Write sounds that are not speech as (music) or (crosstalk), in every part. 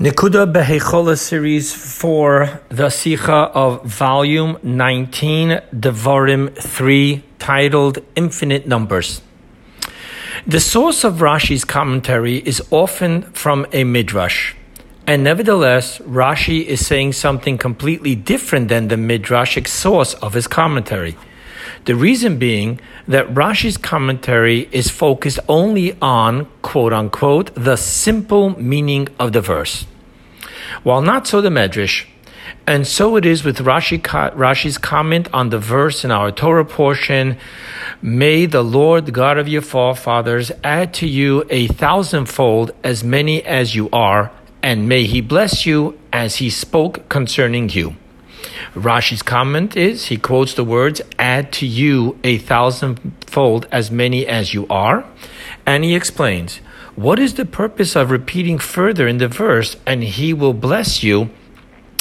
Nikuda Behechola Series for the Sikha of Volume 19, Devarim 3, titled Infinite Numbers. The source of Rashi's commentary is often from a midrash, and nevertheless, Rashi is saying something completely different than the midrashic source of his commentary. The reason being that Rashi's commentary is focused only on, quote unquote, the simple meaning of the verse. While not so the Medrash, and so it is with Rashi, Rashi's comment on the verse in our Torah portion May the Lord God of your forefathers add to you a thousandfold as many as you are, and may he bless you as he spoke concerning you. Rashi's comment is he quotes the words, add to you a thousandfold as many as you are, and he explains, what is the purpose of repeating further in the verse, and he will bless you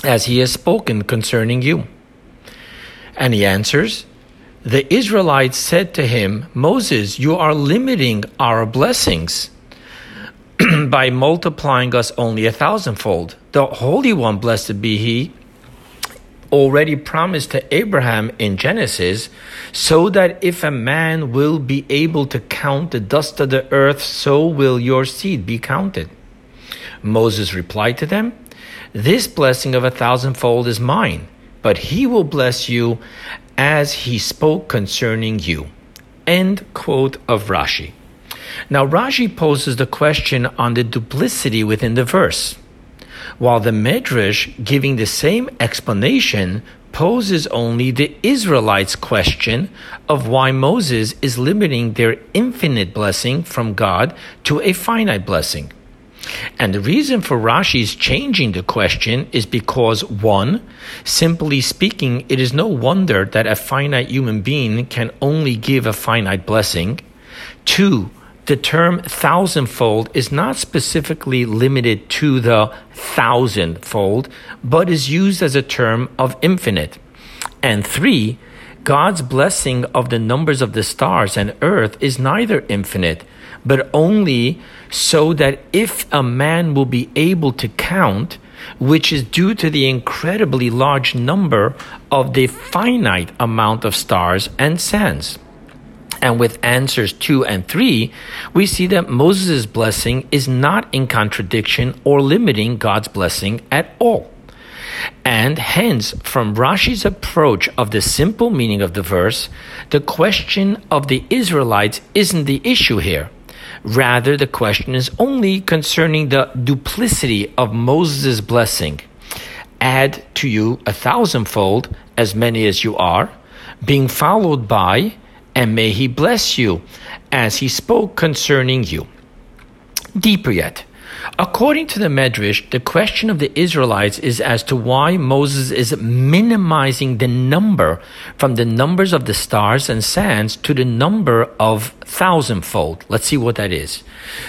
as he has spoken concerning you? And he answers, The Israelites said to him, Moses, you are limiting our blessings (clears throat) by multiplying us only a thousandfold. The Holy One, blessed be he, already promised to Abraham in Genesis, so that if a man will be able to count the dust of the earth, so will your seed be counted. Moses replied to them, This blessing of a thousandfold is mine, but he will bless you as he spoke concerning you. End quote of Rashi. Now, Rashi poses the question on the duplicity within the verse while the Medrash, giving the same explanation, poses only the Israelites' question of why Moses is limiting their infinite blessing from God to a finite blessing. And the reason for Rashi's changing the question is because, one, simply speaking, it is no wonder that a finite human being can only give a finite blessing. Two, the term thousandfold is not specifically limited to the thousandfold, but is used as a term of infinite. And three, God's blessing of the numbers of the stars and earth is neither infinite, but only so that if a man will be able to count, which is due to the incredibly large number of the finite amount of stars and sands. And with answers 2 and 3, we see that Moses' blessing is not in contradiction or limiting God's blessing at all. And hence, from Rashi's approach of the simple meaning of the verse, the question of the Israelites isn't the issue here. Rather, the question is only concerning the duplicity of Moses' blessing. Add to you a thousandfold, as many as you are, being followed by and may he bless you as he spoke concerning you. Deeper yet, according to the Medrash, the question of the Israelites is as to why Moses is minimizing the number from the numbers of the stars and sands to the number of thousandfold. Let's see what that is.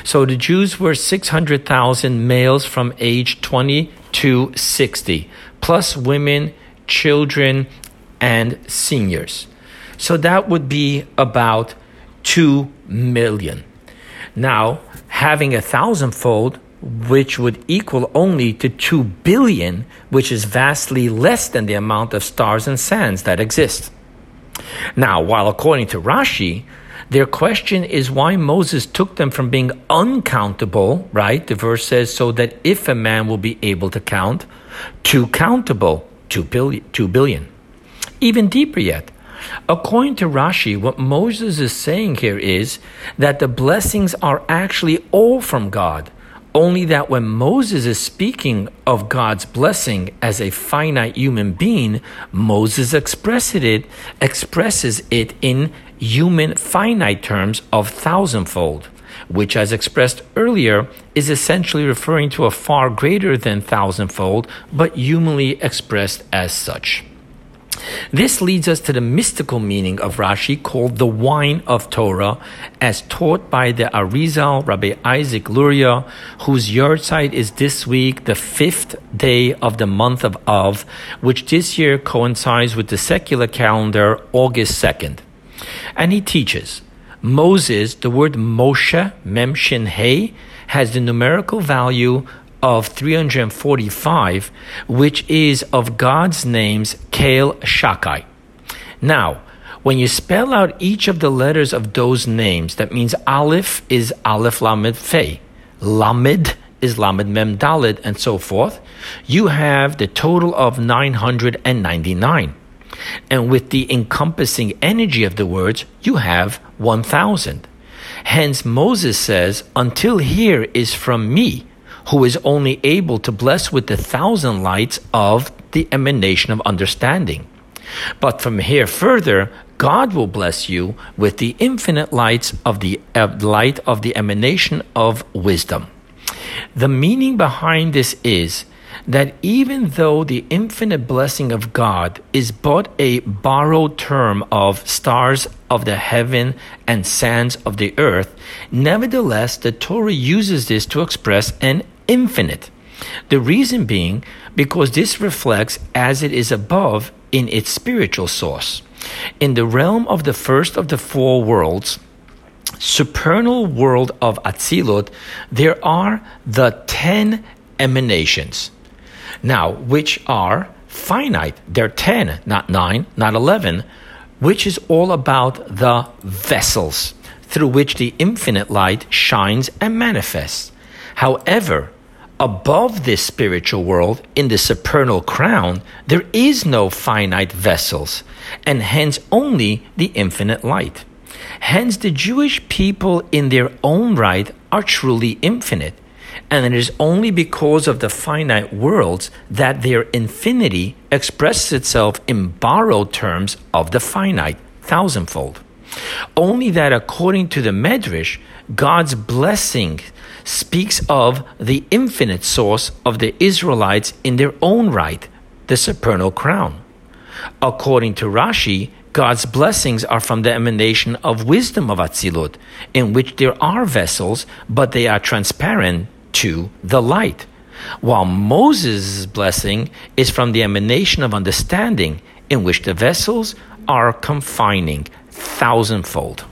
So the Jews were 600,000 males from age 20 to 60, plus women, children, and seniors. So that would be about 2 million. Now, having a thousandfold, which would equal only to 2 billion, which is vastly less than the amount of stars and sands that exist. Now, while according to Rashi, their question is why Moses took them from being uncountable, right? The verse says, so that if a man will be able to count, to countable, 2 billion. 2 billion. Even deeper yet, According to Rashi, what Moses is saying here is that the blessings are actually all from God. Only that when Moses is speaking of God's blessing as a finite human being, Moses expresses it, expresses it in human finite terms of thousandfold, which, as expressed earlier, is essentially referring to a far greater than thousandfold, but humanly expressed as such. This leads us to the mystical meaning of Rashi called the wine of Torah, as taught by the Arizal Rabbi Isaac Luria, whose yahrzeit is this week, the fifth day of the month of Av, which this year coincides with the secular calendar, August 2nd. And he teaches Moses, the word Moshe, Mem Shin He, has the numerical value of 345, which is of God's names Kel Shakai. Now, when you spell out each of the letters of those names, that means Aleph is Aleph Lamed Fe, Lamed is Lamed Mem Dalid, and so forth, you have the total of 999. And with the encompassing energy of the words, you have 1000. Hence, Moses says, Until here is from me, who is only able to bless with the thousand lights of the emanation of understanding. But from here further, God will bless you with the infinite lights of the uh, light of the emanation of wisdom. The meaning behind this is that even though the infinite blessing of God is but a borrowed term of stars of the heaven and sands of the earth, nevertheless the Torah uses this to express an infinite. The reason being because this reflects as it is above in its spiritual source. In the realm of the first of the four worlds, supernal world of Atzilut, there are the ten emanations. Now, which are finite. They're 10, not 9, not 11, which is all about the vessels through which the infinite light shines and manifests. However, above this spiritual world, in the supernal crown, there is no finite vessels, and hence only the infinite light. Hence, the Jewish people in their own right are truly infinite, and it is only because of the finite worlds that their infinity expresses itself in borrowed terms of the finite, thousandfold. Only that according to the Medrash, God's blessing speaks of the infinite source of the Israelites in their own right, the supernal crown. According to Rashi, God's blessings are from the emanation of wisdom of Atzilut, in which there are vessels, but they are transparent to the light. While Moses' blessing is from the emanation of understanding, in which the vessels are confining thousandfold.